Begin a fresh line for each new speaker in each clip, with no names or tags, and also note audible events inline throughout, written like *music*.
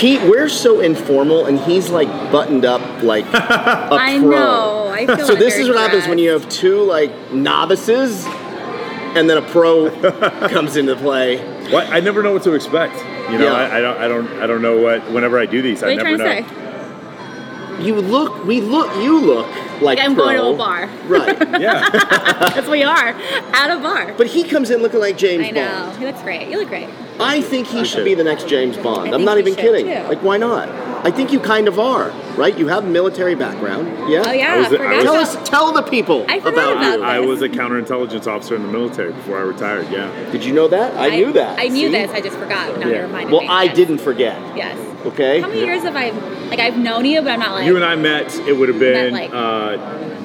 He we're so informal, and he's like buttoned up like *laughs* a
I
pro.
know. I feel
So this is what happens when you have two like novices, and then a pro *laughs* comes into play.
What? I never know what to expect. You know,
Yeah.
I, I don't, I don't, I don't know what. Whenever I do these,
What are
I
you
never
trying
know.
to say?
You look, we look, you look like
Like I'm
pro.
going to a bar.
right? *laughs*
Yeah,
That's what we are. At a bar.
But he comes in looking like James Bond.
I know.
Bond.
He looks great. You look great.
I think he should be the next James Bond.
I
I'm not
he
even kidding.
too.
Like, why not? I think you kind of are, right? You have a military background. Yeah.
Oh yeah,
I was-
I
I was-
Tell us, tell the people
I
about,
about
you.
I was a counterintelligence officer in the military before I retired. Yeah.
Did you know that? I, knew that.
I knew
See?
this. I just forgot. Now
Yeah.
you reminded
Well,
me.
I
Yes.
didn't forget.
Yes.
Okay.
How many years have I? Like I've known you, but I'm not like.
You and I met. It would have been
Met, like-
uh,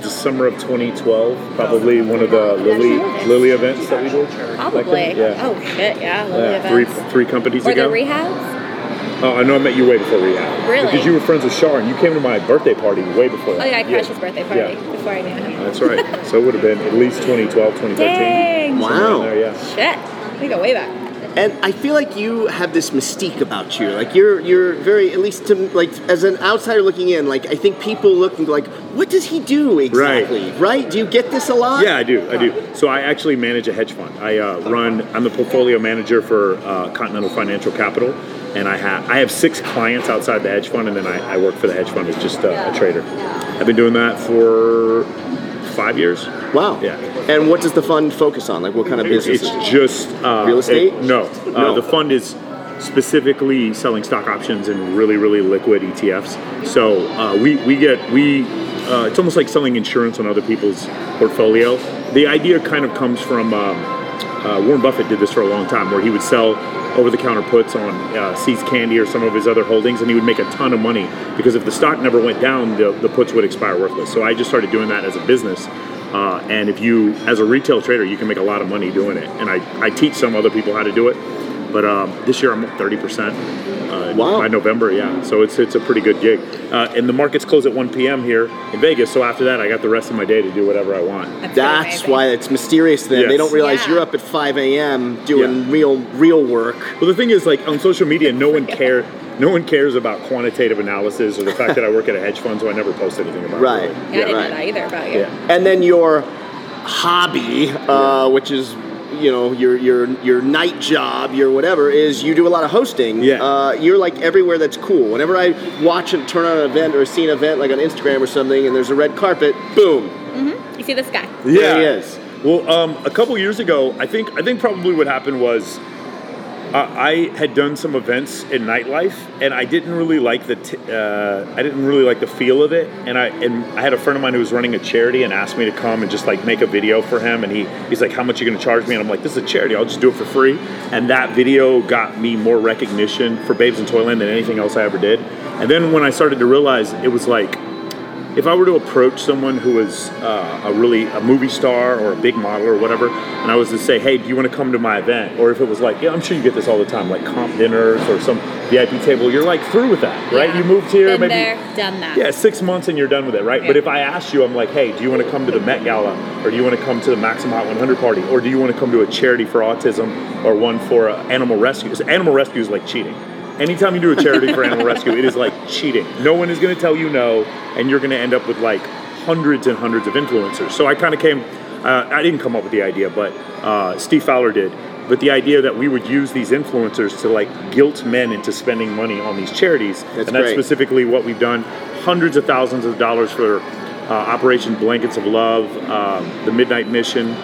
the summer of 2012, probably one of the Lily Lily events that we did.
Probably.
Back then? Yeah.
Oh shit! Yeah. Lily
Yeah, three
events.
three companies
Or
ago.
the rehabs.
oh, I know I met you way before rehab.
Really?
Because you were friends with Shar, and you came to my birthday party way before.
Oh yeah, I crashed his birthday party
Yeah.
before I knew him.
That's right. So it would have been at least 2012, 2013.
Dang.
Wow.
There, yeah.
Shit. We go way back.
And I feel like you have this mystique about you. Like you're you're very at least to like as an outsider looking in, like I think people look and go like, what does he do exactly? Right? Do you get this a lot?
Yeah, I do. I do. So I actually manage a hedge fund. I uh, run. I'm the portfolio manager for uh, Continental Financial Capital, and I have I have six clients outside the hedge fund, and then I, I work for the hedge fund as just uh, a trader. I've been doing that for five years.
Wow.
Yeah.
And what does the fund focus on? Like what kind of business?
It's just uh,
Real estate?
it- no,
No.
Uh, the fund is specifically selling stock options and really, really liquid ETFs. So uh, we we get we. Uh, it's almost like selling insurance on other people's portfolio. The idea kind of comes from um, uh, Warren Buffett did this for a long time, where he would sell over-the-counter puts on uh, See's Candy or some of his other holdings, and he would make a ton of money because if the stock never went down, the, the puts would expire worthless. So I just started doing that as a business. Uh, and if you, as a retail trader, you can make a lot of money doing it. And I, I teach some other people how to do it. But um, this year I'm up 30% uh,
Wow.
by November, yeah. So it's it's a pretty good gig. Uh, and the markets close at 1 p.m. here in Vegas. So after that, I got the rest of my day to do whatever I want.
That's,
That's why it's mysterious. Then they don't realize
Yeah.
you're up at 5 a.m. doing
Yeah.
real real work.
Well, the thing is, like on social media, no one care. No one cares about quantitative analysis or the fact that I work at a hedge fund, so I never post anything about
Right.
it.
Yeah, I
Yeah,
didn't
right.
know that either about you.
Yeah.
And then your hobby, uh, which is you know your your your night job, your whatever, is you do a lot of hosting.
Yeah.
Uh, you're like everywhere that's cool. Whenever I watch and turn on an event or see an event like on Instagram or something, and there's a red carpet, boom, Mm-hmm.
You see this guy?
there he is.
Well, um, a couple years ago, I think I think probably what happened was uh, I had done some events in nightlife, and I didn't really like the t- uh, I didn't really like the feel of it. And I and I had a friend of mine who was running a charity and asked me to come and just like make a video for him. And he he's like, "How much are you going to charge me?" And I'm like, "This is a charity. I'll just do it for free." And that video got me more recognition for Babes in Toyland than anything else I ever did. And then when I started to realize it was like if I were to approach someone who was uh, a really a movie star or a big model or whatever, and I was to say, "Hey, do you want to come to my event?" Or if it was like, "Yeah, I'm sure you get this all the time, like comp dinners or some VIP table," you're like through with that, right?
Yeah.
You moved here,
Been
maybe
there, done that.
yeah, six months and you're done with it, right? But if I asked you, I'm like, hey, do you want to come to the Met Gala, or do you want to come to the Maxim Hot 100 party, or do you want to come to a charity for autism, or one for uh, animal rescue? 'Cause animal rescue is like cheating. Anytime you do a charity for animal rescue, it is like cheating. No one is going to tell you no, and you're going to end up with like hundreds and hundreds of influencers. So I kind of came. Uh, I didn't come up with the idea, but uh, Steve Fowler did. But the idea that we would use these influencers to like guilt men into spending money on these charities,
That's
and that's
great.
specifically what we've done. Hundreds of thousands of dollars for uh, Operation Blankets of Love, um, the Midnight Mission.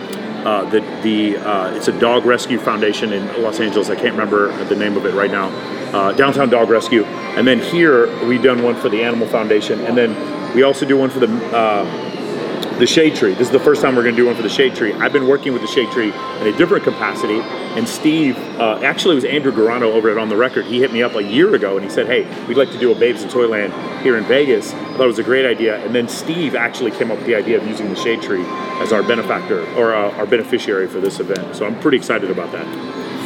Uh, the the uh, it's a dog rescue foundation in Los Angeles. I can't remember the name of it right now. Uh, Downtown Dog Rescue, and then here we've done one for the Animal Foundation, and then we also do one for the uh, the Shade Tree. This is the first time we're going to do one for the Shade Tree. I've been working with the Shade Tree in a different capacity, and Steve, uh, actually, it was Andrew Garano over at On the Record. He hit me up a year ago and he said, "Hey, we'd like to do a Babes in Toyland here in Vegas." I thought it was a great idea, and then Steve actually came up with the idea of using the Shade Tree as our benefactor or uh, our beneficiary for this event. So I'm pretty excited about that.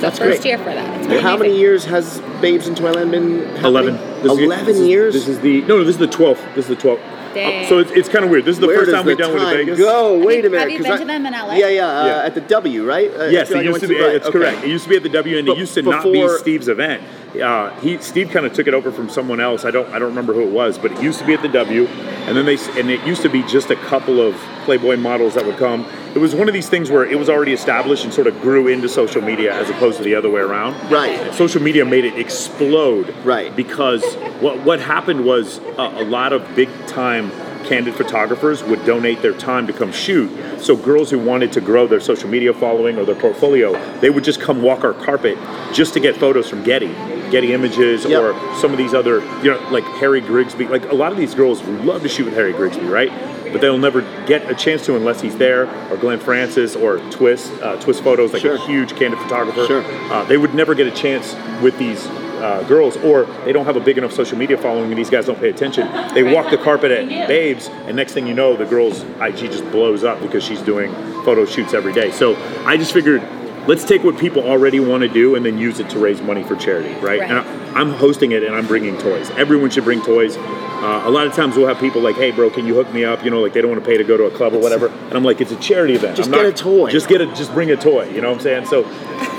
That's
First
great.
year for that. It's
Well, how many years has Babes in Toyland been? happening?
Eleven. This
Eleven
is-
years.
This is the no, no. This is the twelfth. This is the twelfth.
Dang.
so it's, it's kind of weird. This is the
Where
first time we've
the
done with
time
Vegas.
Go. Wait
you-
a minute.
have you
'cause
been
I-
to them in LA?
Yeah, yeah, uh,
Yeah.
At the W, right? Uh,
Yes, it used to be.
right.
It's
Okay.
correct. It used to be at the W, and
Be-
it used to not be Steve's event. Uh, he Steve kind of took it over from someone else. I don't I don't remember who it was, but it used to be at the W, and then they and it used to be just a couple of Playboy models that would come. It was one of these things where it was already established and sort of grew into social media as opposed to the other way around.
Right.
Social media made it explode.
Right.
Because what what happened was a, a lot of big time candid photographers would donate their time to come shoot. So girls who wanted to grow their social media following or their portfolio, they would just come walk our carpet just to get photos from Getty, Getty Images,
Yep.
or some of these other, you know, like Harry Grigsby. Like a lot of these girls would love to shoot with Harry Grigsby, right? But they'll never get a chance to unless he's there, or Glenn Francis, or Twist, uh, Twist Photos, like
Sure.
a huge candid photographer.
Sure.
Uh, they would never get a chance with these uh, girls, or they don't have a big enough social media following, and these guys don't pay attention. They walk the carpet at Babes, and next thing you know, the girl's IG just blows up because she's doing photo shoots every day. So I just figured. Let's take what people already want to do and then use it to raise money for charity, right?
Right.
And I, I'm hosting it and I'm bringing toys. Everyone should bring toys. Uh, a lot of times we'll have people like, "Hey, bro, can you hook me up?" You know, like they don't want to pay to go to a club or whatever. And I'm like, "It's a charity event.
Just
I'm
get
not-
a toy.
Just get a, just bring a toy." You know what I'm saying? So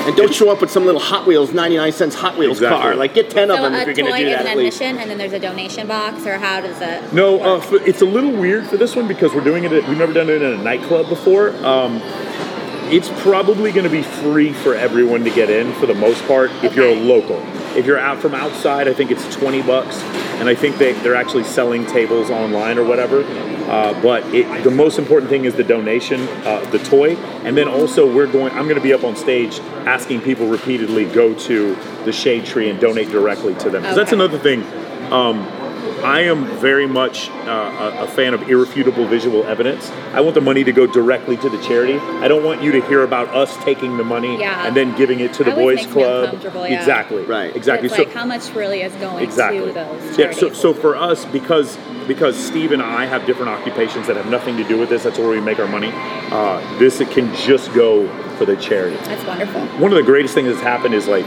And don't show up with some little Hot Wheels, 99 cents Hot Wheels
Exactly.
car. Like, get 10 of them if you're
toy
going to do
is
that
an
at least.
admission, and then there's a donation box, or how does it?
No, uh, f- it's a little weird for this one because we're doing it. At, we've never done it in a nightclub before. Um, it's probably going to be free for everyone to get in for the most part if you're a local. If you're out from outside, I think it's twenty bucks, and I think they they're actually selling tables online or whatever. Uh, but it, the most important thing is the donation, uh, the toy, and then also we're going. I'm going to be up on stage asking people repeatedly go to the shade tree and donate directly to them. 'Cause that's
Okay.
another thing. Um, I am very much uh, a, a fan of irrefutable visual evidence. I want the money to go directly to the charity. I don't want you to hear about us taking the money
Yeah.
and then giving it to the
That
boys
makes
club.
yeah.
Exactly.
Right.
Exactly.
It's
So-
like how much really is going
exactly.
to those
yeah. So, so for us, because because Steve and I have different occupations that have nothing to do with this, that's where we make our money. Uh, this it can just go for the charity
That's wonderful.
one of the greatest things that's happened is like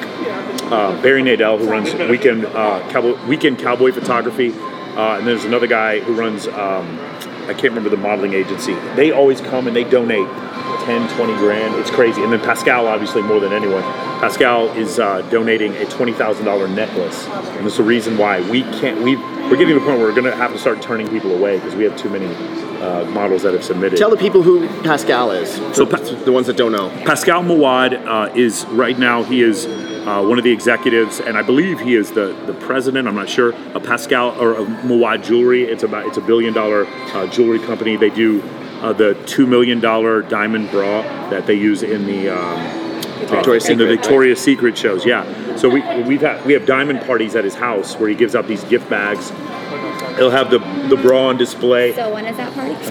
uh, Barry Nadell, who runs weekend uh, cowboy, weekend cowboy photography, uh, and there's another guy who runs um, I can't remember the modeling agency. They always come and they donate 10, 20 grand. It's crazy. And then Pascal, obviously more than anyone, Pascal is uh, donating a twenty thousand dollar necklace, and that's the reason why we can't. We we're getting to the point where we're going to have to start turning people away because we have too many uh, models that have submitted.
Tell the people who Pascal is.
So Pa-
the ones that don't know.
Pascal Mouawad uh, is right now. He is uh, one of the executives, and I believe he is the, the president. I'm not sure. A Pascal or a Mouawad Jewelry. It's about it's a billion dollar uh, jewelry company. They do uh, the two million dollar diamond bra that they use in the. Um, uh,
Victoria's
in the
Secret,
Victoria's Secret shows, yeah. So we we've had we have diamond parties at his house where he gives out these gift bags. He'll have the the bra on display.
So when is that party? *laughs*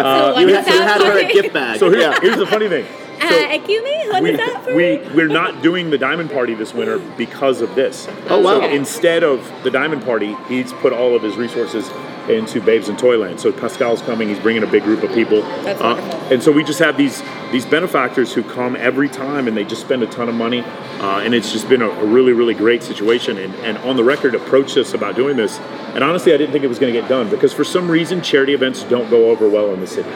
Uh,
so when
You
is
had, you
that
had her a gift bag.
So here's,
yeah.
here's the funny thing.
Uh,
So-
excuse me, when
we,
is that party?
we we're not doing the diamond party this winter because of this.
Oh, wow.
So instead of the diamond party, he's put all of his resources into Babes in Toyland. So Pascal's coming. He's bringing a big group of people. Uh,
That's wonderful.
and so we just have these these benefactors who come every time, and they just spend a ton of money. Uh, and it's just been a, a really really great situation. And, and on the record, approached us about doing this. And honestly, I didn't think it was going to get done because for some reason, charity events don't go over well in the city.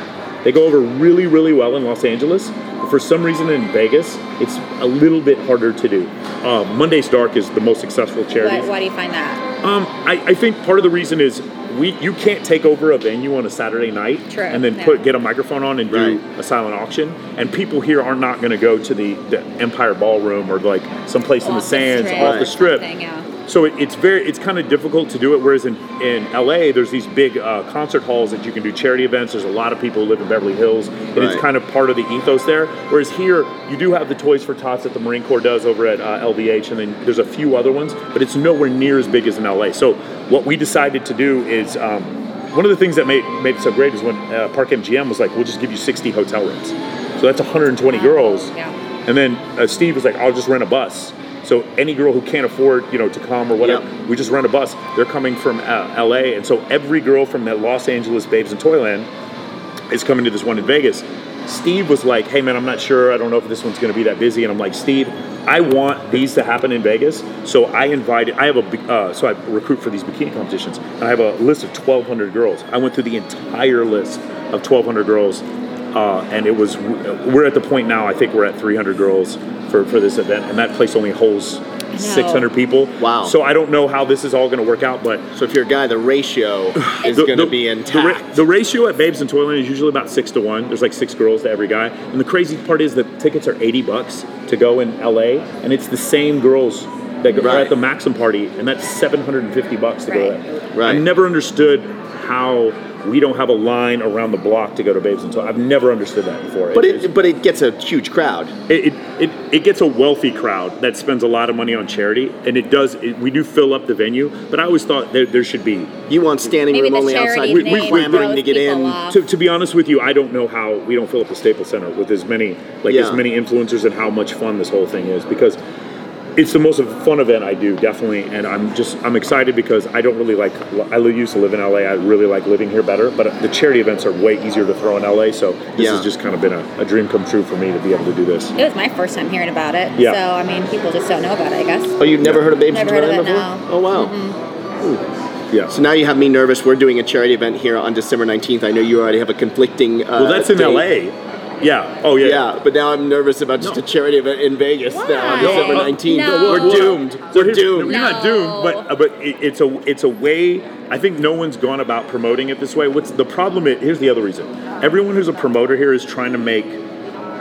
They go over really, really well in Los Angeles, but for some reason in Vegas, it's a little bit harder to do. Uh, Monday's Dark is the most successful charity.
Why, why do you find that?
Um, I, I think part of the reason is we you can't take over a venue on a Saturday night
True,
and then
yeah.
put get a microphone on and do
Right.
a silent auction, and people here are not going to go to the, the Empire Ballroom or like someplace in the
Off the
sands
strip
off the strip.
Something, yeah.
So it, it's very it's kind of difficult to do it. Whereas in, in LA, there's these big uh, concert halls that you can do charity events. There's a lot of people who live in Beverly Hills, and it's kind of part of the ethos there. Whereas here, you do have the Toys for Tots that the Marine Corps does over at uh, LVH, and then there's a few other ones, but it's nowhere near as big as in LA. So what we decided to do is. Um, one of the things that made made it so great is when uh, Park MGM was like, "We'll just give you 60 hotel rooms." So that's 120 girls.
Yeah.
And then uh, Steve was like, "I'll just rent a bus." So any girl who can't afford, you know, to come or whatever,
Yeah.
we just rent a bus. They're coming from uh, LA, and so every girl from that Los Angeles Babes in Toyland is coming to this one in Vegas. Steve was like, "Hey man, I'm not sure. I don't know if this one's going to be that busy." And I'm like, "Steve, I want these to happen in Vegas." So I invited. I have a uh, so I recruit for these bikini competitions. And I have a list of 1,200 girls. I went through the entire list of 1,200 girls, uh, and it was. We're at the point now. I think we're at 300 girls for, for this event, and that place only holds 600 people.
Wow.
So I don't know how this is all going to work out, but
So if you're a guy, the ratio *sighs* is going to
the-
be
The, ra-
intact.
the ratio at Babes in Toyland is usually about six to one. There's like six girls to every guy. And the crazy part is the tickets are 80 bucks to go in LA, and it's the same girls that go, are at the Maxim party, and that's 750 bucks to go there.
Right.
I've never understood how we don't have a line around the block to go to Babes in Toyland. I've never understood that before.
but
It-
it but it gets a huge crowd.
it, it, it, it gets a wealthy crowd that spends a lot of money on charity, and it does. It, we do fill up the venue, but I always thought there, there should be.
You want standing room only outside,
We-
name
we-
clamoring to get in.
To, to be honest with you, I don't know how we don't fill up the Staples Center with as many like
Yeah.
as many influencers and how much fun this whole thing is because it's the most fun event I do definitely, and I'm just I'm excited because I don't really like I used to live in LA. I really like living here better, but the charity events are way easier to throw in LA. So this
Yeah.
has just kind of been a, a dream come true for me to be able to do this.
It was my first time hearing about it.
Yeah.
So, I mean, people just don't know about it, I guess.
Oh, you've never heard of Babes in
Never heard of
Toyland
it,
before?
no.
Oh wow.
Yeah.
So now you have me nervous. We're doing a charity event here on December 19th. I know you already have a conflicting. Uh,
Well, that's in
date.
LA. Yeah. Oh yeah.
Yeah, but now I'm nervous about just
No.
a charity event in Vegas now on
Why?
December
uh,
19th.
no.
We're doomed. We're
here's-
doomed.
You're not doomed, but uh, but it, it's a it's a way. I think no one's gone about promoting it this way. What's the problem? Is, here's the other reason. Everyone who's a promoter here is trying to make. *clears throat*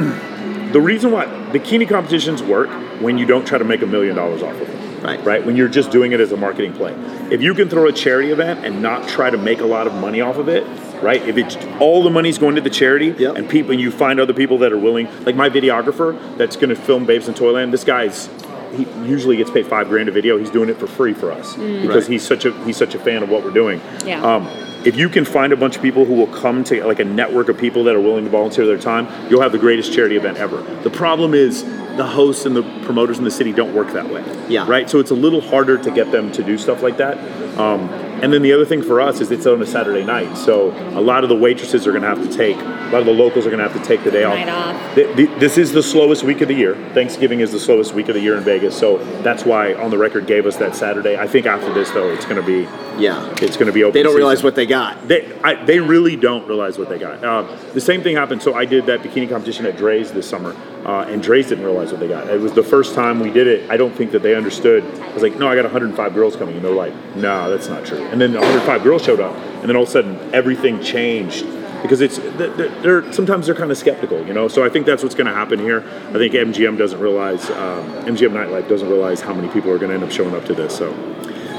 the reason why bikini competitions work when you don't try to make a million dollars off of them.
Right.
Right. When you're just doing it as a marketing play. If you can throw a charity event and not try to make a lot of money off of it, right? If it's all the money's going to the charity
Yep.
and people, and you find other people that are willing, like my videographer that's going to film Babes in Toyland. This guy's he usually gets paid five grand a video. He's doing it for free for us because
Right.
he's such a he's such a fan of what we're doing.
Yeah.
Um, if you can find a bunch of people who will come to like a network of people that are willing to volunteer their time, you'll have the greatest charity event ever. The problem is the hosts and the promoters in the city don't work that way.
Yeah.
Right. So it's a little harder to get them to do stuff like that. Um, and then the other thing for us is it's on a Saturday night, so a lot of the waitresses are going to have to take, a lot of the locals are going to have to take the day off.
Off.
Th- th- This is the slowest week of the year. Thanksgiving is the slowest week of the year in Vegas, so that's why on the record gave us that Saturday. I think after this though, it's going to be
Yeah.
it's going to be open.
They don't realize what they got.
They, I, they really don't realize what they got. Uh, the same thing happened. So I did that bikini competition at Drai's this summer, uh, and Drai's didn't realize what they got. It was the first time we did it. I don't think that they understood. I was like, no, I got 105 girls coming, and they're like, no, that's not true. And then 105 girls showed up, and then all of a sudden everything changed because it's they're, sometimes they're kind of skeptical, you know. So I think that's what's going to happen here. I think MGM doesn't realize um, MGM Nightlife doesn't realize how many people are going to end up showing up to this. So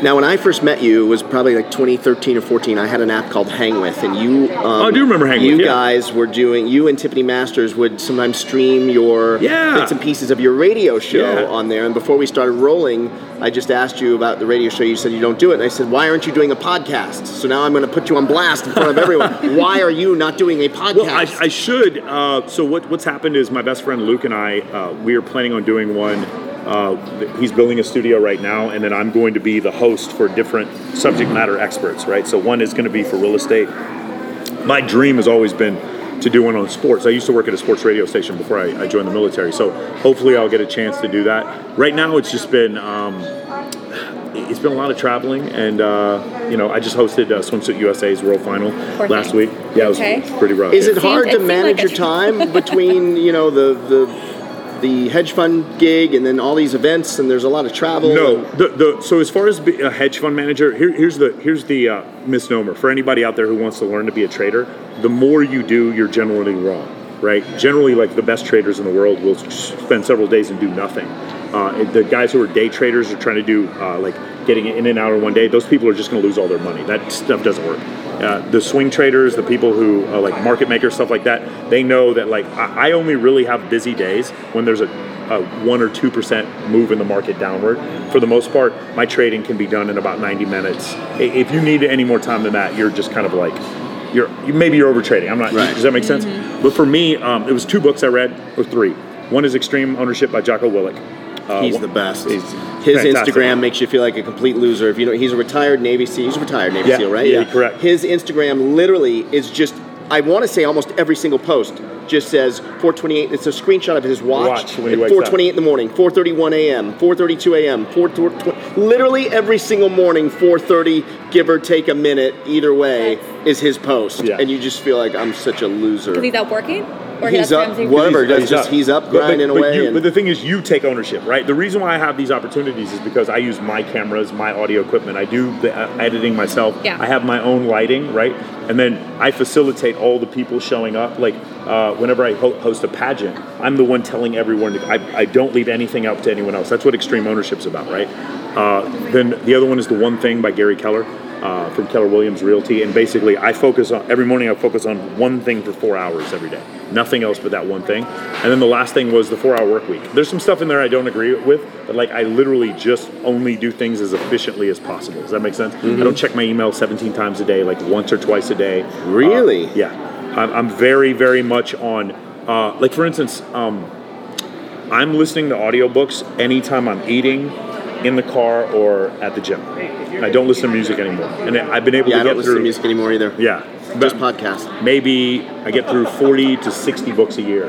Now, when I first met you, it was probably like 2013 or 14. I had an app called Hang With, and you. Um,
Oh, I do remember Hang
You
With, yeah.
guys were doing. You and Tiffany Masters would sometimes stream your
Yeah.
bits and pieces of your radio show
Yeah.
on there. And before we started rolling, I just asked you about the radio show. You said you don't do it, and I said, "Why aren't you doing a podcast?" So now I'm going to put you on blast in front of everyone. *laughs* Why are you not doing a podcast?
Well, I, I should. Uh, so what, what's happened is my best friend Luke and I, uh, we are planning on doing one. Uh, he's building a studio right now, and then I'm going to be the host for different subject matter experts. Right. So one is going to be for real estate. My dream has always been to do one on sports. I used to work at a sports radio station before I, I joined the military. So hopefully I'll get a chance to do that. Right now, it's just been. Um, it's been a lot of traveling, and uh, you know, I just hosted uh, Swimsuit USA's World Final
Poor
last
thing.
week. Yeah, it was,
Okay.
it was pretty rough.
Is
yeah.
it hard
Seems-
to manage
like
your time between you know the the the hedge fund gig and then all these events and there's a lot of travel?
No, the, the so as far as a hedge fund manager, here, here's the here's the uh, misnomer for anybody out there who wants to learn to be a trader. The more you do, you're generally wrong, right? Generally, like the best traders in the world will spend several days and do nothing. Uh, the guys who are day traders are trying to do uh, like getting it in and out in one day. Those people are just going to lose all their money. That stuff doesn't work. Uh, the swing traders, the people who uh, like market makers, stuff like that, they know that like I, I only really have busy days when there's a, a one or two percent move in the market downward. For the most part, my trading can be done in about 90 minutes. If you need any more time than that, you're just kind of like you're maybe you're over trading. I'm not.
Right.
Does that make sense? But for me, um, it was two books I read or three. One is Extreme Ownership by Jocko Willink. Uh,
He's the best.
He's
His
fantastic.
Instagram makes you feel like a complete loser. If you know, he's a retired Navy SEAL. He's a retired Navy
Yeah,
SEAL, right?
yeah, correct.
His Instagram literally is just. I want to say almost every single post just says 4:28. It's a screenshot of his watch,
Watch when he
at 4:28 in the morning, 4:31 a.m., 4:32 a.m., 4:20. Literally every single morning, 4:30, give or take a minute, either way, is his post,
Yeah.
and you just feel like I'm such a loser.
Because he's out working? Or
he's up,
friends who-
whatever.
He's-
Does
he's
just
up.
he's up
But- but- but
away.
you-
and-
but the thing is, you take ownership, right? The reason why I have these opportunities is because I use my cameras, my audio equipment. I do the uh, editing myself.
Yeah.
I have my own lighting, right? And then I facilitate all the people showing up. Like uh, whenever I ho- host a pageant, I'm the one telling everyone. To, I, I don't leave anything up to anyone else. That's what extreme ownership's about, right? Uh, then the other one is the one thing by Gary Keller. Uh, from Keller Williams Realty, and basically, I focus on every morning. I focus on one thing for four hours every day, nothing else but that one thing. And then the last thing was the four-hour work week. There's some stuff in there I don't agree with, but like I literally just only do things as efficiently as possible. Does that make sense? I don't check my email 17 times a day, like once or twice a day.
Really?
Uh, yeah, I'm, I'm very, very much on. Uh, like for instance, um, I'm listening to audiobooks anytime I'm eating, in the car, or at the gym. I don't listen to music anymore, and I've been able
yeah, I
to
don't
get
listen
through.
to music anymore either.
Yeah,
Just podcast.
maybe I get through 40 to 60 books a year,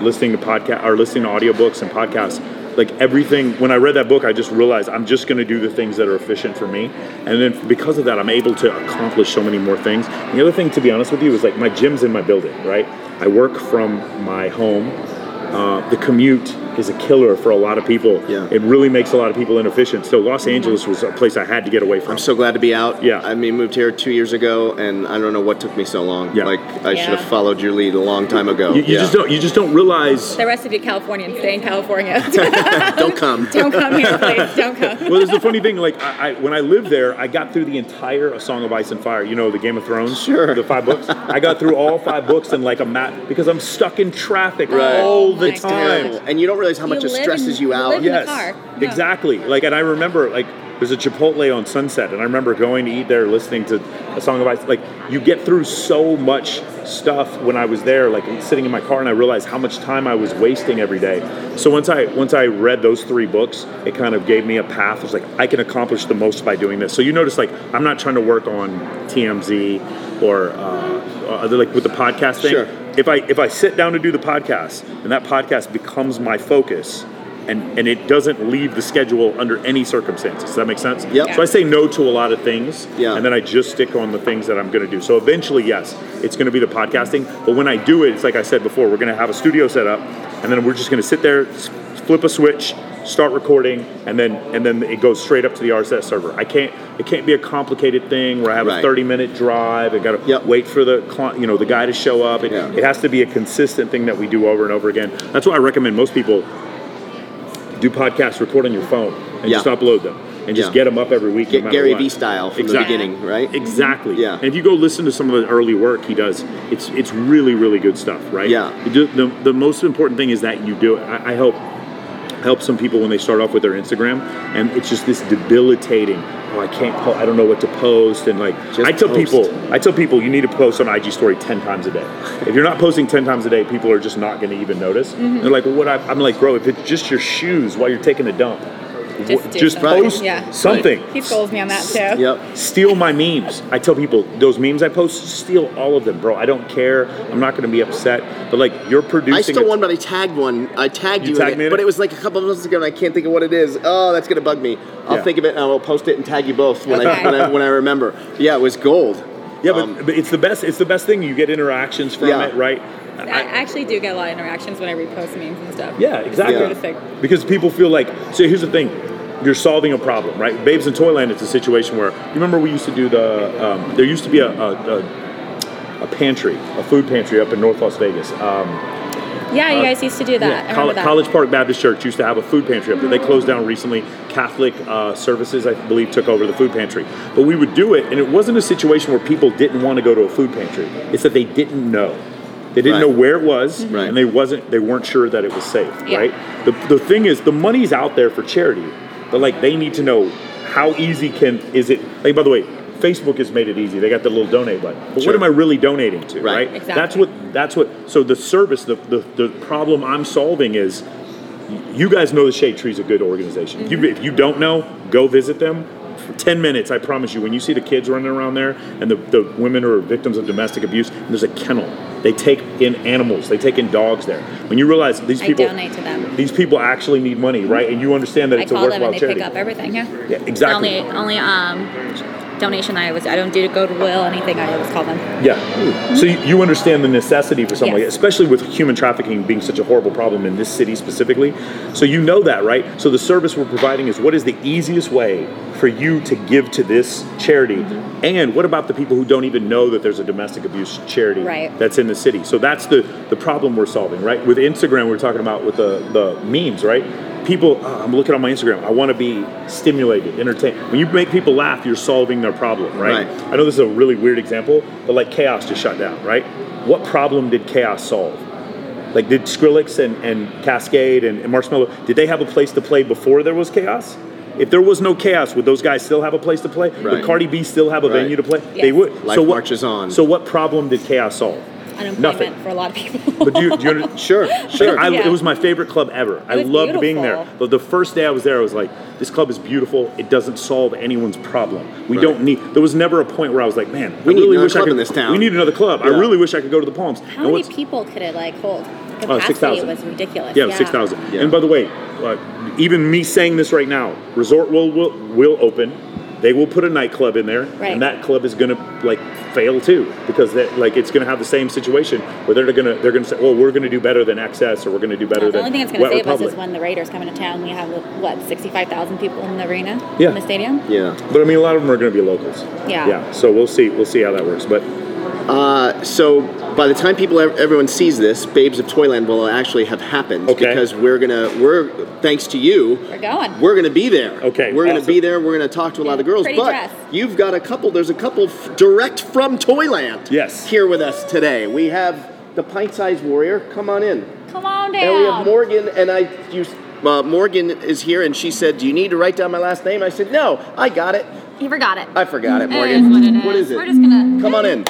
listening to podcast or listening to audiobooks and podcasts. Like everything, when I read that book, I just realized I'm just going to do the things that are efficient for me, and then because of that, I'm able to accomplish so many more things. And the other thing, to be honest with you, is like my gym's in my building, right? I work from my home. Uh, the commute is a killer for a lot of people.
Yeah.
It really makes a lot of people inefficient. So Los Angeles was a place I had to get away from.
I'm so glad to be out.
Yeah.
I mean, moved here two years ago, and I don't know what took me so long.
Yeah.
Like I should have followed your lead a long time ago.
you, you
Yeah.
just don't. You just don't realize.
The rest of you Californians, stay in California. *laughs*
don't come. *laughs*
Don't come here, please. *laughs* Don't come.
well, there's the funny thing. Like, I, I, when I lived there, I got through the entire A Song of Ice and Fire. You know, the Game of Thrones.
Sure.
The five books. I got through all five books in like a mat because I'm stuck in traffic
Right.
all the
my
time.
Terrible. And you don't realize how much
You
it stresses
in-
you
you
out.
live in the
Yes,
car. No.
exactly. Like, and I remember like there's a Chipotle on Sunset, and I remember going to eat there, listening to a Song of Ice. Like, you get through so much stuff when I was there, like sitting in my car, and I realized how much time I was wasting every day. So once I once I read those three books, it kind of gave me a path. It was like I can accomplish the most by doing this. So you notice, like, I'm not trying to work on TMZ or uh, other like with the podcast thing
Sure.
If I if I sit down to do the podcast and that podcast becomes my focus and and it doesn't leave the schedule under any circumstances. Does that make sense?
Yep.
So I say no to a lot of things
Yeah.
and then I just stick on the things that I'm going to do. So eventually, yes, it's going to be the podcasting, but when I do it, it's like I said before, we're going to have a studio set up and then we're just going to sit there, flip a switch, start recording and then and then it goes straight up to the RSS server. I can't it can't be a complicated thing where I have
Right.
a 30 minute drive. I got to
Yep.
wait for the cli- you know the guy to show up. It,
Yeah.
it has to be a consistent thing that we do over and over again. That's why I recommend most people do podcasts, record on your phone, and
Yeah.
just upload them, and just
Yeah.
get them up every week.
Get
matter
Gary. Vee style from
Exactly.
the beginning, right?
Exactly.
Yeah.
And if you go listen to some of the early work he does, it's it's really really good stuff, right?
Yeah.
Do- the the most important thing is that you do it. I, I help help some people when they start off with their Instagram, and it's just this debilitating. Oh, I can't. Po- I don't know what to post, and like
Just
I tell
post.
people, I tell people you need to post on IG story ten times a day. *laughs* if you're not posting ten times a day, people are just not going to even notice.
Mm-hmm.
They're like, well, what? I, I'm like, bro, if it's just your shoes while you're taking a dump,
Just
wh-
do
just
something.
post
Yeah.
something.
He scolds me on that too.
Yep.
Steal my memes. I tell people those memes I post, steal all of them, bro. I don't care. I'm not going to be upset. But like you're producing.
I stole one, but I tagged one. I tagged
You
you,
tagged
in
me
it,
in
but
it?
it was like a couple of months ago, and I can't think of what it is. Oh, that's gonna bug me. I'll
Yeah.
think of it, and I'll post it and tag you both when, I, when, I, when I remember. Yeah, it was gold.
Yeah, but,
Um,
but it's the best. It's the best thing. You get interactions from
Yeah.
it, right?
I actually do get a lot of interactions when I repost memes and stuff.
Yeah, exactly.
It's the greatest thing.
Because people feel like. So here's the thing. You're solving a problem, right? Babes in Toyland, it's a situation where you remember we used to do the. Um, there used to be a, a, a, a pantry, a food pantry up in North Las Vegas. Um,
Yeah, you guys used to do that. I remember that.
College Park Baptist Church used to have a food pantry up there. They closed down recently. Catholic uh, Services, I believe, took over the food pantry. But we would do it, and it wasn't a situation where people didn't want to go to a food pantry. It's that they didn't know. They didn't
Right.
know where it was,
Right.
and they wasn't. They weren't sure that it was safe.
Yeah.
Right. The the thing is, the money's out there for charity, but like they need to know how easy can is it. Like by the way. Facebook has made it easy. They got the little donate button. But
Sure.
what am I really donating to,
Right.
right?
Exactly.
That's what that's what so the service the, the the problem i'm solving is you guys know the shade tree's a good organization if, you, if you don't know go visit them for 10 minutes i promise you when you see the kids running around there and the, the women who are victims of domestic abuse and there's a kennel they take in animals they take in dogs there when you realize these
I
people
donate to them.
these people actually need money right and you understand that
I
it's a
call them
worthwhile
and they
charity
pick up everything. Yeah.
yeah exactly
Only, only um, donation. I always I don't do go to will anything. I always call them.
Yeah. So you, you understand the necessity for something like that, especially with human trafficking being such a horrible problem in this city specifically. So you know that, right? So the service we're providing is what is the easiest way for you to give to this charity?
Mm-hmm.
And what about the people who don't even know that there's a domestic abuse charity
Right.
that's in the city? So that's the the problem we're solving, right? With Instagram, we're talking about with the the memes, right? People, oh, I'm looking on my Instagram. I want to be stimulated, entertained. When you make people laugh, you're solving their problem, right?
Right.
I know this is a really weird example, but like Chaos just shut down, right? What problem did Chaos solve? Like, did Skrillex and, and Kaskade and, and Marshmello, did they have a place to play before there was Chaos? If there was no chaos, would those guys still have a place to play?
Right.
Would Cardi B still have a
Right.
venue to play?
Yes.
They would.
Life
so what,
marches on.
So what problem did Chaos solve?
Unemployment
Nothing.
for a lot of people.
But do you, do you under- *laughs*
Sure, sure.
I,
Yeah.
It was my favorite club ever. I
was
loved being there. But the first day I was there, I was like, "This club is beautiful. It doesn't solve anyone's problem. We
Right.
don't need." There was never a point where I was like, "Man,
We
I
need
really
another
wish I
club
could."
in this town.
We need another club. I really wish I could go to the Palms.
How
And
many people could it like hold? The
Oh,
capacity
6,000.
was ridiculous.
Yeah, six thousand.
Yeah.
And by the way, uh, even me saying this right now, Resorts World will, will open. They will put a nightclub in there,
Right.
and that club is going to like fail too because that, like it's going to have the same situation where they're going to they're going to say, well, we're going to do better than XS or we're going to do better
No, the
than
only thing that's going
Wet
to save
Republic.
us is when the Raiders come into town. We have what sixty-five thousand people in the arena,
Yeah.
in the stadium.
Yeah.
But I mean, a lot of them are going to be locals.
Yeah.
Yeah. So we'll see. We'll see how that works. But
Uh, so by the time people everyone sees this, Babes of Toyland will actually have happened
Okay.
because we're gonna we're thanks to you.
We're going.
We're gonna be there.
Okay,
We're gonna be there. We're gonna talk to a lot of
Yeah,
girls.
pretty
But
dress.
you've got a couple. There's a couple f- direct from Toyland.
Yes.
Here with us today. We have the pint-sized warrior. Come on in.
Come on down.
And we have Morgan, and I you. Uh, Morgan is here, and she said, "Do you need to write down my last name?" I said, "No, I got it.
You forgot it.
I forgot it,
It
Morgan.
is what it is.
What is it?
We're just gonna.
Come on in.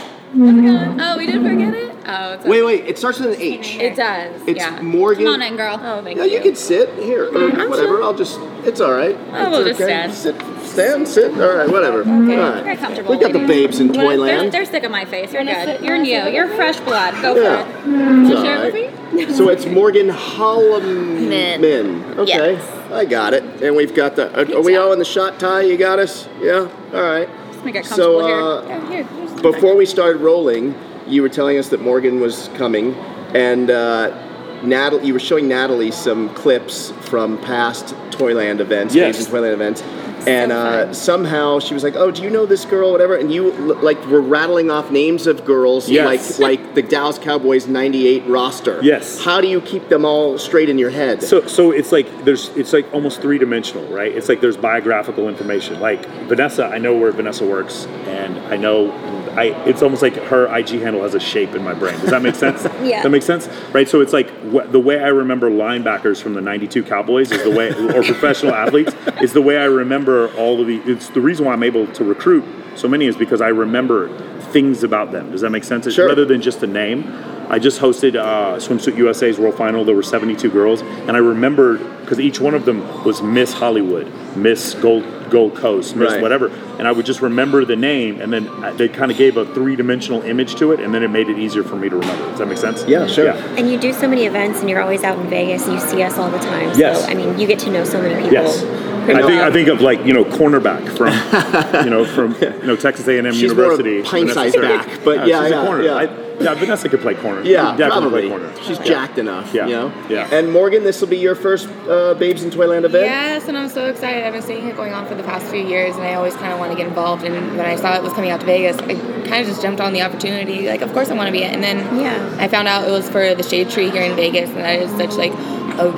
Oh, we did forget it. Oh,
Wait, wait. It starts with an H.
It does.
It's
yeah.
Morgan.
Come on in, girl.
Oh, thank
No,
you.
you can sit here or
I'm
whatever.
sure.
I'll just. It's all right.
Oh, we'll just
okay.
stand.
Sit, stand, sit. All right, whatever. All right.
Very comfortable.
We got the babes in
They're,
Toyland.
they're sick of my face. You're
Wanna
good.
sit-
You're new.
sit
You're fresh blood. Go
Yeah.
for it.
It's
you share
right.
with me?
So it's Morgan Holloman. Okay,
Yes.
I got it. And we've got the. Are, are we all in the shot tie? You got us? Yeah. All right.
Just make it
So,
comfortable
uh,
here. Yeah, here.
Before we started rolling, you were telling us that Morgan was coming, and uh, Natalie, you were showing Natalie some clips from past Toyland events,
Yes.
Babes in Toyland events, and uh, somehow she was like, "Oh, do you know this girl? Whatever." And you like were rattling off names of girls,
Yes.
like like the Dallas Cowboys '98 roster.
Yes.
How do you keep them all straight in your head?
So, so it's like there's it's like almost three dimensional, right? It's like there's biographical information. Like Vanessa, I know where Vanessa works, and I know I. It's almost like her IG handle has a shape in my brain. Does that make sense? *laughs*
Yeah.
That makes sense, right? So it's like wh- the way I remember linebackers from the '92 Cowboys is the way, or professional *laughs* athletes is the way I remember all of the. It's the reason why I'm able to recruit so many is because I remember things about them. Does that make sense?
Sure.
Rather than just a name. I just hosted uh, Swimsuit USA's World Final. There were 72 girls, and I remembered because each one of them was Miss Hollywood, Miss Gold Gold Coast, Miss
Right.
whatever, and I would just remember the name, and then they kind of gave a three dimensional image to it, and then it made it easier for me to remember. Does that make sense?
Yeah, sure.
And you do so many events, and you're always out in Vegas, and you see us all the time.
Yes.
So I mean, you get to know so many people.
Yes. I think I think of like you know cornerback from *laughs* you know from you know Texas A&M
She's more
University.
pint-sized back, but yeah,
she's
yeah,
a corner.
yeah.
I, yeah, Vanessa could play corner.
yeah,
definitely
probably.
play corner.
She's
Yeah.
jacked enough.
Yeah.
You know.
Yeah.
And Morgan, this will be your first uh, Babes in Toyland event.
Yes, and I'm so excited. I've been seeing it going on for the past few years, and I always kind of want to get involved. And when I saw it was coming out to Vegas, I kind of just jumped on the opportunity. Like, of course I want to be it. And then
Yeah.
I found out it was for the Shade Tree here in Vegas, and that is such like a s-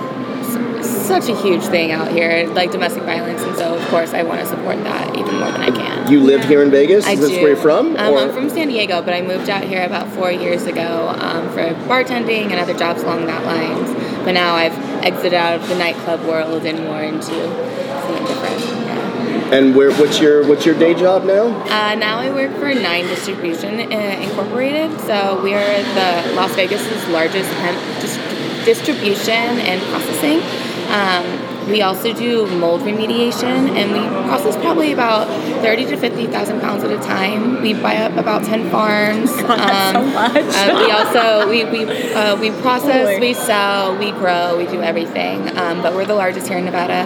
such a huge thing out here, like domestic violence. And so, of course, I want to support that even more than I can.
You live here in Vegas.
I
Is this
do.
where you're from?
Um, I'm from San Diego, but I moved out here about four years ago um, for bartending and other jobs along that lines. But now I've exited out of the nightclub world and more into something different. Yeah.
And where? What's your What's your day job now?
Uh, now I work for Nine Distribution uh, Incorporated. So we are the Las Vegas's largest hemp dis- distribution and processing. Um, we also do mold remediation, and we process probably about thirty to fifty thousand pounds at a time. We buy up about ten farms. *laughs* Um,
so much.
uh, we also we we uh, we process, we sell, we grow, we do everything. Um, but we're the largest here in Nevada.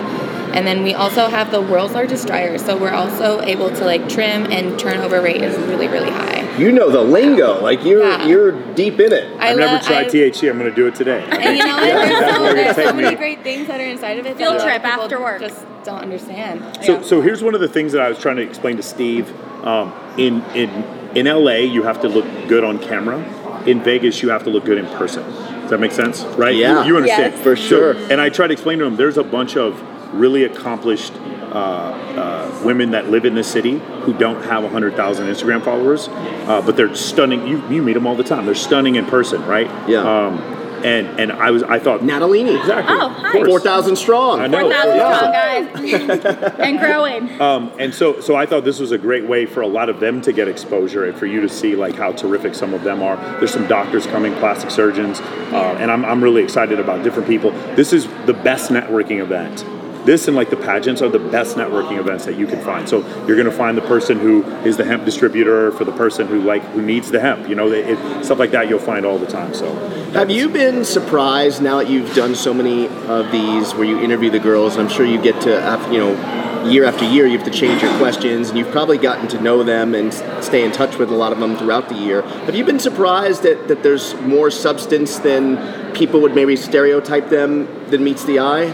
And then we also have the world's largest dryer, so we're also able to like trim and turnover rate is really really high.
You know the lingo, like you're
Yeah.
you're deep in it.
I
I've never tried
I-
THC. I'm going to do it today.
And you know what?
Yeah, *laughs*
There's so, there's so many
me.
great things that are inside of it.
Field
that a lot of
trip after work.
Just don't understand.
So, so here's one of the things that I was trying to explain to Steve. Um, in in in LA, you have to look good on camera. In Vegas, you have to look good in person. Does that make sense? Right?
Yeah.
You, you understand
Yes.
For
So-
sure.
and I try to explain to him. There's a bunch of really accomplished uh, uh, women that live in the city who don't have 100,000 Instagram followers, uh, but they're stunning. You you meet them all the time. They're stunning in person, right?
Yeah.
Um, and and I was I thought
Natalini.
exactly.
Oh, hi.
Four thousand strong.
I know.
4,000
Yeah.
strong guys. *laughs* and growing.
Um, and so, so I thought this was a great way for a lot of them to get exposure and for you to see like how terrific some of them are. There's some doctors coming, plastic surgeons, uh, and I'm, I'm really excited about different people. This is the best networking event. This and like the pageants are the best networking events that you can find. So you're going to find the person who is the hemp distributor for the person who like who needs the hemp. You know, it, stuff like that you'll find all the time. So
Have you been surprised now that you've done so many of these where you interview the girls? I'm sure you get to, you know, year after year, you have to change your questions, and you've probably gotten to know them and stay in touch with a lot of them throughout the year. Have you been surprised that, that there's more substance than people would maybe stereotype them than meets the eye?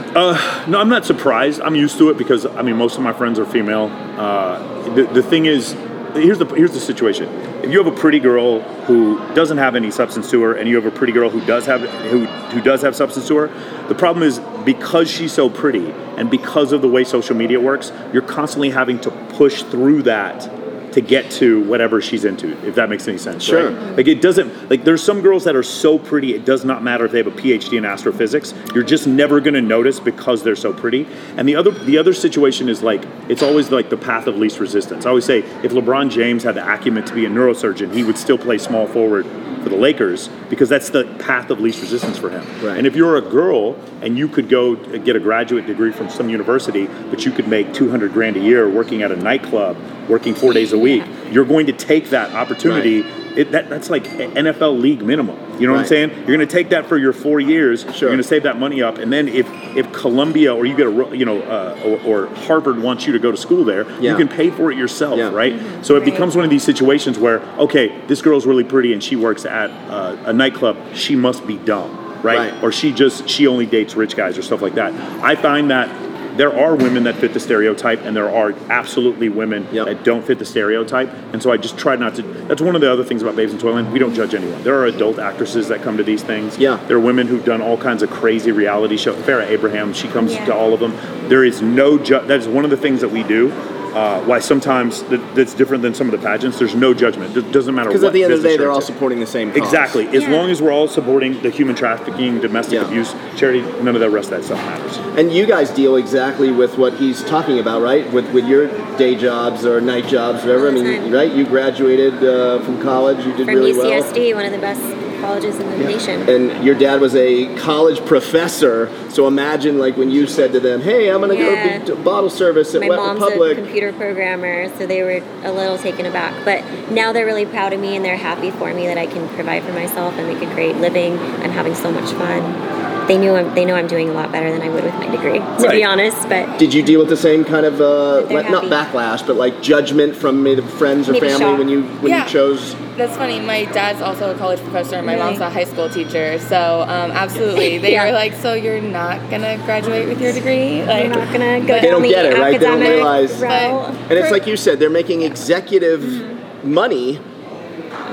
No, I'm not surprised. I'm used to it because I mean most of my friends are female. Uh, the, the thing is, here's the here's the situation. If you have a pretty girl who doesn't have any substance to her, and you have a pretty girl who does have who who does have substance to her, the problem is because she's so pretty and because of the way social media works, you're constantly having to push through that to get to whatever she's into, if that makes any sense.
Sure.
right? Like it doesn't like there's some girls that are so pretty it does not matter if they have a PhD in astrophysics. You're just never going to notice because they're so pretty. And the other the other situation is like it's always like the path of least resistance. I always say if LeBron James had the acumen to be a neurosurgeon, he would still play small forward for the Lakers because that's the path of least resistance for him.
Right.
And if you're a girl and you could go get a graduate degree from some university, but you could make 200 grand a year working at a nightclub, working four days a week, you're going to take that opportunity. It, that, that's like NFL league minimum. You know what I'm saying? You're going to take that for your four years.
Sure.
You're going to save that money up, and then if if Columbia or you get a ro- you know uh, or, or Harvard wants you to go to school there,
Yeah.
you can pay for it yourself,
Yeah.
right? So it becomes one of these situations where okay, this girl's really pretty and she works at uh, a nightclub. She must be dumb, right?
Right.
Or she just she only dates rich guys or stuff like that. I find that there are women that fit the stereotype, and there are absolutely women
Yep.
that don't fit the stereotype. And so I just try not to. That's one of the other things about Babes in Toyland. We don't judge anyone. There are adult actresses that come to these things.
Yeah.
There are women who've done all kinds of crazy reality shows. Farrah Abraham, she comes
Yeah.
to all of them. There is no ju- That is one of the things that we do. Uh, why sometimes th- that's different than some of the pageants. There's no judgment. It doesn't matter.
Because at the end of the day, they're all
into.
supporting the same cause.
Exactly. As
Yeah.
long as we're all supporting the human trafficking, domestic
Yeah.
abuse, charity, none of that rest of that stuff matters.
And you guys deal exactly with what he's talking about, right? With with your day jobs or night jobs, whatever. I mean, right? You graduated uh, from college. You did
From
really well.
From UCSD, one of the best colleges in the nation.
And your dad was a college professor, so imagine like when you said to them, "Hey, I'm gonna
Yeah.
go be bottle service at
My
Wet
mom's
Republic."
a computer programmer, so they were a little taken aback. But now they're really proud of me and they're happy for me that I can provide for myself and make a great living. I'm having so much fun. They knew I'm, they know I'm doing a lot better than I would with my degree, to
Right.
be honest. But
Did you deal with the same kind of uh, like, not
happy.
backlash, but like judgment from maybe friends or
Maybe
family
shock.
when you when
Yeah.
you chose?
That's funny. My dad's also a college professor, and my
Really?
mom's a high school teacher. So, um, absolutely, *laughs* they
Yeah.
were like, "So you're not gonna graduate with your degree?" Like,
I'm not gonna go
but-
They
down
don't
the
get it, right? They don't
academic
realize-
route.
And it's like you said, they're making executive
Mm-hmm.
money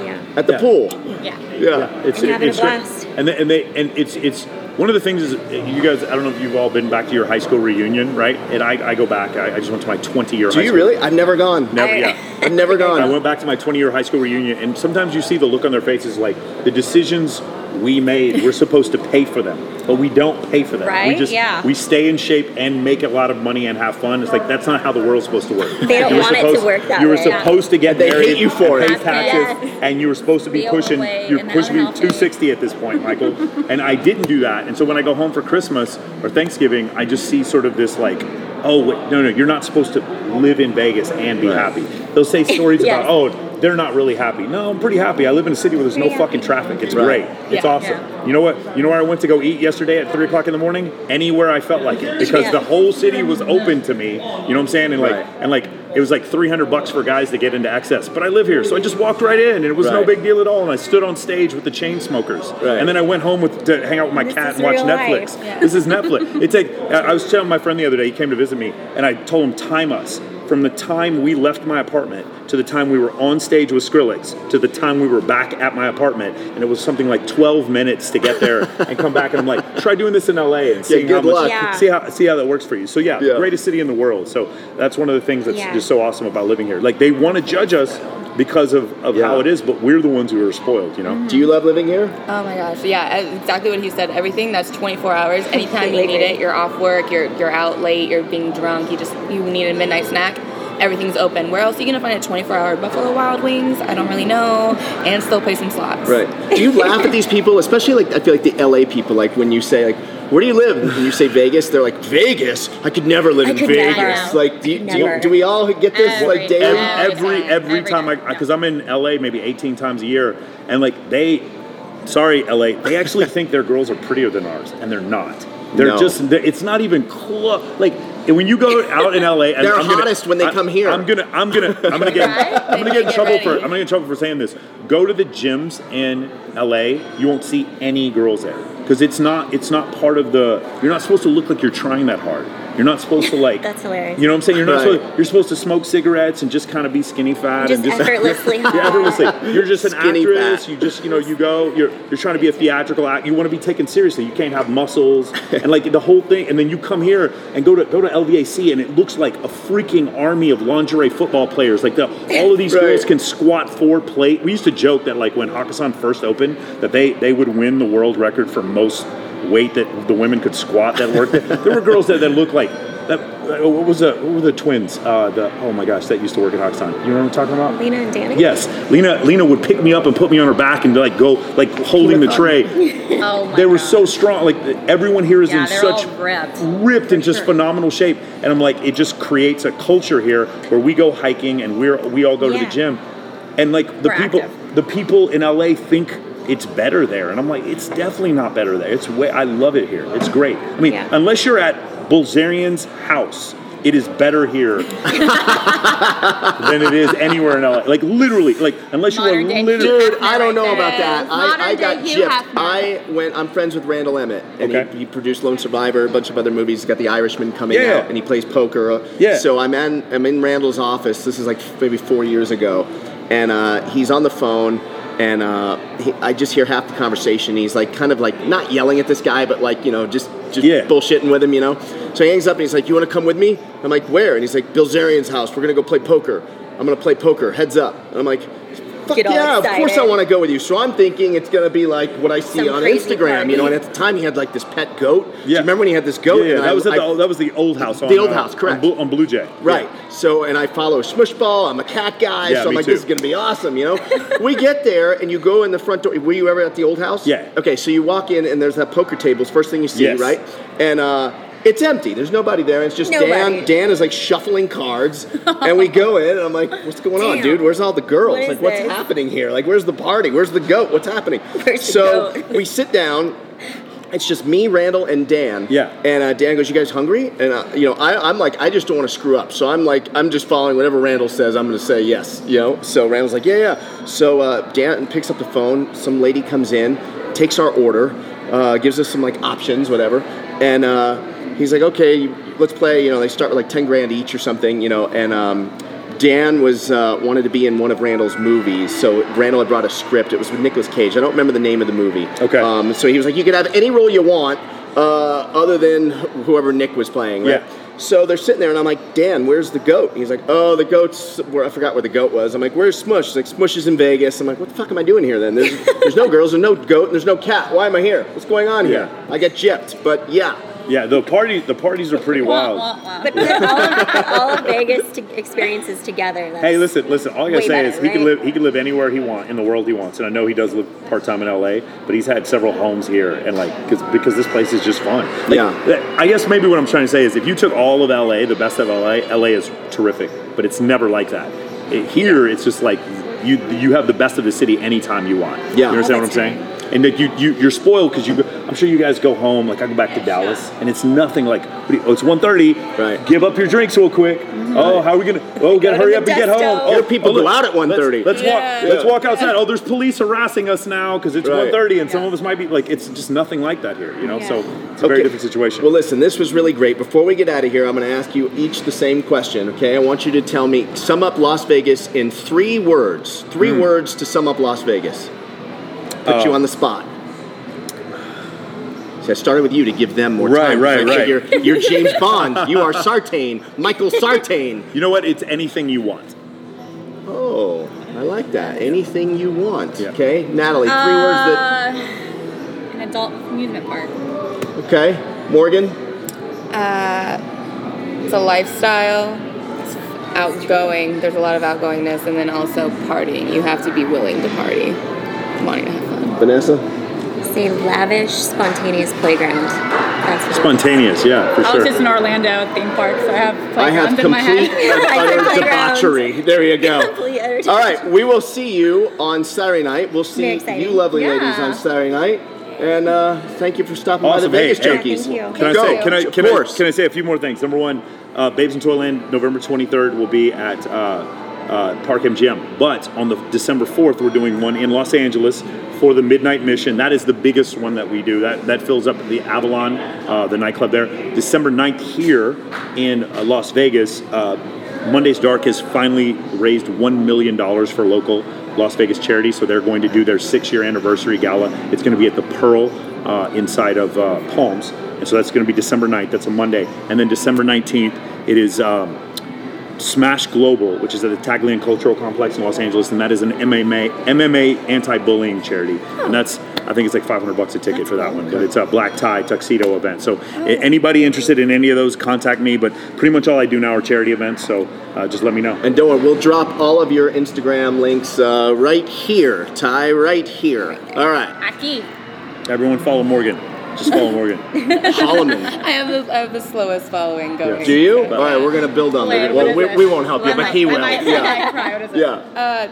Yeah.
at the
Yeah.
pool.
Yeah.
Yeah.
It's,
And having a
it's great.
blast.
And they, and they and it's it's one of the things is you guys. I don't know if you've all been back to your high school reunion, right? And I, I go back. I, I just went to my 20 year.
Do you really? I've never gone.
Never.
I-
yeah.
I've never gone I
went back to my 20 year high school reunion, and sometimes you see the look on their faces like the decisions we made, we're supposed to pay for them, but we don't pay for them. We
Right?
just
Yeah.
we stay in shape and make a lot of money and have fun. It's like that's not how the world's supposed to work.
They don't
You were
want it to work that way.
You were
way.
supposed to get
They
married,
hate you for
and
it.
pay taxes,
Yes.
and you were supposed to be
Be
pushing. You're
pushing
supposed to 260 at this point, Michael. *laughs* and I didn't do that, and so when I go home for Christmas or Thanksgiving, I just see sort of this like. Oh wait, no, no! You're not supposed to live in Vegas and be
Right.
happy. They'll say stories *laughs*
Yes.
about, oh, they're not really happy. No, I'm pretty happy. I live in a city where there's no
Pretty
fucking traffic. It's
Right.
great. It's
Yeah.
awesome.
Yeah.
You know what? You know where I went to go eat yesterday at three o'clock in the morning? Anywhere I felt like it, because
Yeah.
the whole city was open to me. You know what I'm saying? And like,
Right.
and like, it was like 300 bucks for guys to get into XS. But I live here, so I just walked right in, and it was no big deal at all. And I stood on stage with the Chainsmokers,
Right.
and then I went home with to hang out with my
This
cat and watch Netflix.
life.
This is Netflix. *laughs* It's like I I was telling my friend the other day. He came to visit me, and I told him time us from the time we left my apartment to the time we were on stage with Skrillex to the time we were back at my apartment, and it was something like 12 minutes to get there *laughs* and come back. And I'm like, try doing this in LA and see how
good
much.
Yeah.
see how see how that works for you. So yeah,
Yeah.
greatest city in the world. So that's one of the things that's
Yeah.
just so awesome about living here. Like they want to judge us because of, of
Yeah.
how it is, but we're the ones who are spoiled. You know.
Do you love living here?
Oh my gosh, yeah, exactly what he said. Everything that's 24 hours. Anytime you need it, you're off work, you're you're out late, you're being drunk, you just you need a midnight snack. Everything's open. Where else are you gonna find a 24-hour Buffalo Wild Wings? I don't really know, and still play some slots.
Right. Do you laugh at these people, especially like I feel like the LA people, like when you say like, "Where do you live?" and you say Vegas, they're like, "Vegas? I could never live
I
in
could
Vegas."
never.
Like, do, you, do, you,
Never.
do we all get this
Every
like daily?
every every
time.
every
Every
time I
time,
because I'm in LA maybe 18 times a year and like they sorry LA they actually *laughs* think their girls are prettier than ours and they're not they're
No.
just they're, it's not even close like when you go out in LA
They're
I'm gonna-
hottest when they
I-
come here.
I'm gonna I'm gonna I'm gonna get *laughs*
Right?
I'm gonna get in
get
trouble for. I'm gonna get in trouble for saying this go to the gyms in LA you won't see any girls there because it's not it's not part of the you're not supposed to look like you're trying that hard you're not supposed to *laughs* like
That's hilarious.
you know what I'm saying you're not
Right.
supposed, you're supposed to smoke cigarettes and just kind of be skinny fat
Just
and just *laughs*
effortlessly *laughs*
yeah, effortlessly. You're just an
Skinny
actress.
fat.
You just you know you go. You're you're trying to be a theatrical act. You want to be taken seriously. You can't have muscles and like the whole thing. And then you come here and go to go to LVAC and it looks like a freaking army of lingerie football players. Like the all of these
Right.
girls can squat four plate. We used to joke that like when Hakkasan first opened that they they would win the world record for most weight that the women could squat that worked. there were girls that, that looked like that. uh, What was the what were the twins? Uh, the oh my gosh, that used to work at Hakkasan. You know what I'm talking about?
Lena and Danny?
Yes, Lena. Lena would pick me up and put me on her back and like go like holding the tray. *laughs*
Oh my
They were
God.
so strong. Like everyone here is
Yeah,
in such
ripped.
ripped and just
sure.
phenomenal shape. And I'm like, it just creates a culture here where we go hiking and we're we all go to the gym, and like the
We're
people
active.
the people in LA think it's better there, and I'm like, it's definitely not better there. It's way I love it here. It's great. I mean,
Yeah.
unless you're at Bilzerian's house. It is better here *laughs* than it is anywhere in LA. Like literally, like unless you are
day
literally.
Dude, I don't know
Right
about that. I,
Modern
I got
day
gypped. I went. I'm friends with Randall Emmett, and
Okay.
he, he produced Lone Survivor, a bunch of other movies. He's got The Irishman coming
Yeah.
out, and he plays poker.
Yeah.
So I'm in I'm in Randall's office. This is like maybe four years ago, and uh, he's on the phone. And uh, he, I just hear half the conversation. He's like, kind of like not yelling at this guy, but like you know, just just
Yeah.
bullshitting with him, you know. So he hangs up and he's like, "You want to come with me?" I'm like, "Where?" And he's like, "Bilzerian's house. We're gonna go play poker. I'm gonna play poker. Heads up." And I'm like, "Fuck
Get all
yeah! Of course I want to go with you." So I'm thinking it's gonna be like what I see
Some
on
crazy
Instagram, you know. And at the time he had like this pet goat. Do
Yeah.
you remember when he had this goat?
Yeah, yeah,
And
that
I-
was at
I-
the, old- that was the old house. On,
The old
uh,
house, correct.
On Blue, on Blue Jay.
Right. So, and I follow Smushball. I'm a cat guy.
Yeah,
so I'm
me
like,
too.
this is going to be awesome, you know? we get there, and you go in the front door. Were you ever at the old house?
Yeah.
Okay, so you walk in, and there's that poker tables. First thing you see,
Yes.
right? And uh, it's empty. There's nobody there. It's just Dan.
Nobody.
Dan is like shuffling cards, and we go in, and I'm like, "What's going on, dude? Where's all the girls?
What is
like, what's
this?
happening here? Like, where's the party? Where's the goat? What's happening?" *laughs*
Where's the
so
goat?
we sit down. It's just me, Randall, and Dan.
Yeah.
And uh, Dan goes, "You guys hungry?" And uh, you know, I, I'm like, I just don't want to screw up, so I'm like, I'm just following whatever Randall says. I'm going to say yes. You know. So Randall's like, "Yeah, yeah." So uh, Dan picks up the phone. Some lady comes in, takes our order, uh, gives us some like options, whatever, and uh, he's like, "Okay, let's play." You know, they start with like ten grand each or something. You know, and. Um, Dan was uh, wanted to be in one of Randall's movies, so Randall had brought a script. It was with Nicolas Cage. I don't remember the name of the movie.
Okay.
Um, so he was like, "You could have any role you want, uh, other than whoever Nick was playing." Right?
Yeah.
So they're sitting there, and I'm like, "Dan, where's the goat?" And he's like, "Oh, the goat's where I forgot where the goat was." I'm like, "Where's Smush?" He's like, "Smush is in Vegas." I'm like, "What the fuck am I doing here then? There's, there's no girls, there's no goat, and there's no cat. Why am I here? What's going on here?"
Yeah.
I get gypped, but yeah.
Yeah, the party the parties are pretty wild.
wah, wah.
But put all of, all of Vegas to experiences together. That's
Hey, listen, listen. All I gotta
way
say
better,
is he can
right?
live. He can live anywhere he want in the world he wants, and I know he does live part time in L.A. But he's had several homes here, and like because because this place is just fun. Like,
Yeah.
I guess maybe what I'm trying to say is if you took all of L.A., the best of L.A., L.A. is terrific, but it's never like that. It- here, it's just like you you have the best of the city anytime you want.
Yeah.
you understand
Oh,
what I'm saying? And that you, you you're spoiled because you. go- I'm sure you guys go home. Like I go back to Dallas, and it's nothing like. you- Oh, it's 1:30.
Right.
Give up your drinks real quick. Oh, how are we gonna? Oh, gotta
to
hurry
the
up and get
Desto.
home. Oh,
Here people
oh, look,
go out at 1:30.
Let's, let's
Yeah.
walk. Let's walk outside. Oh, there's police harassing us now because it's
Right.
1:30, and some of us might be like. It's just nothing like that here, you know.
Yeah.
So it's a very
Okay.
different situation.
Well, listen, this was really great. Before we get out of here, I'm going to ask you each the same question, okay? I want you to tell me, sum up Las Vegas in three words. Three
Hmm.
words to sum up Las Vegas. Put
Uh,
you on the spot. See, I started with you to give them more
Right,
time.
right,
I
right.
figure You're James *laughs* Bond. You are Sartain. Michael Sartain.
you know what? It's anything you want.
Oh, I like that. Anything you want.
Yeah.
Okay, Natalie. Three words that.
Uh, an adult amusement park.
Okay, Morgan.
Uh, it's a lifestyle. It's outgoing. There's a lot of outgoingness, and then also partying. You have to be willing to party, wanting to have fun.
Vanessa.
Say lavish, spontaneous playground. That's
Spontaneous, yeah, for
I
sure.
was just in Orlando theme park, so I have
I have
playgrounds in my
complete
head. *laughs*
utter debauchery. There you go. *laughs* All right, we will see you on Saturday night. We'll see you lovely
Yeah.
ladies on Saturday night. And uh, thank you for stopping by the
Hey,
Vegas
hey.
Junkies.
Thank you.
Can I
Go.
say? Can I? Can I, can I say a few more things? Number one, uh, Babes in Toyland, November 23rd will be at uh, uh, Park MGM. But on the December 4th, we're doing one in Los Angeles for the Midnight Mission. That is the biggest one that we do. That that fills up the Avalon, uh, the nightclub there. December 9th here in uh, Las Vegas. Uh, Monday's Dark has finally raised one million dollars for local Las Vegas charity, so they're going to do their six-year anniversary gala. It's going to be at the Pearl uh, inside of uh, Palms, and so that's going to be December 9th. That's a Monday, and then December 19th it is. Um, Smash Global, which is at the Taglyan Cultural Complex in Los Angeles, and that is an MMA MMA anti-bullying charity, and that's I think it's like 500 bucks a ticket for that one, but it's a black tie tuxedo event. So a- anybody interested in any of those, contact me. But pretty much all I do now are charity events, so uh, just let me know.
And don't worry, we'll drop all of your Instagram links uh, right here, Ty, right here. All right,
Aki.
Everyone follow Morgan. Just follow Morgan. *laughs*
Holloman.
I have the, I have the slowest following going.
Do you? All right, we're gonna build on
Wait,
that. Well, we, we won't help you, but he will.
Might,
Yeah,
might cry. What is it?
yeah.
Uh,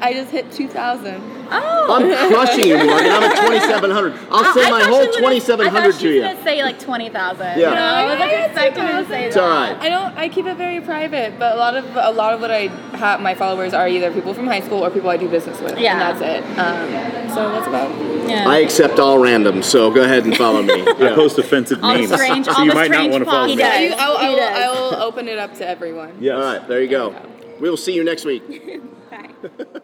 I just hit 2,000.
Oh.
I'm crushing you, Morgan. I'm at *laughs* 2,700. I'll send my whole 2,700 to you.
I thought say like 20,000.
Yeah.
You know, I was like expecting her to say
It's all right.
I don't. I keep it very private, but a lot of a lot of what I have my followers are either people from high school or people I do business with.
Yeah.
and that's it. Um, so that's about.
Yeah.
I accept all random, so go ahead and follow me. *laughs*
I post offensive
All the
names,
strange-
so
all
you might not want to follow
He
me.
does.
I, I, I,
He
will,
does.
I will open it up to everyone.
Yes.
All right, there you go. We will see you next week. *laughs*
Bye.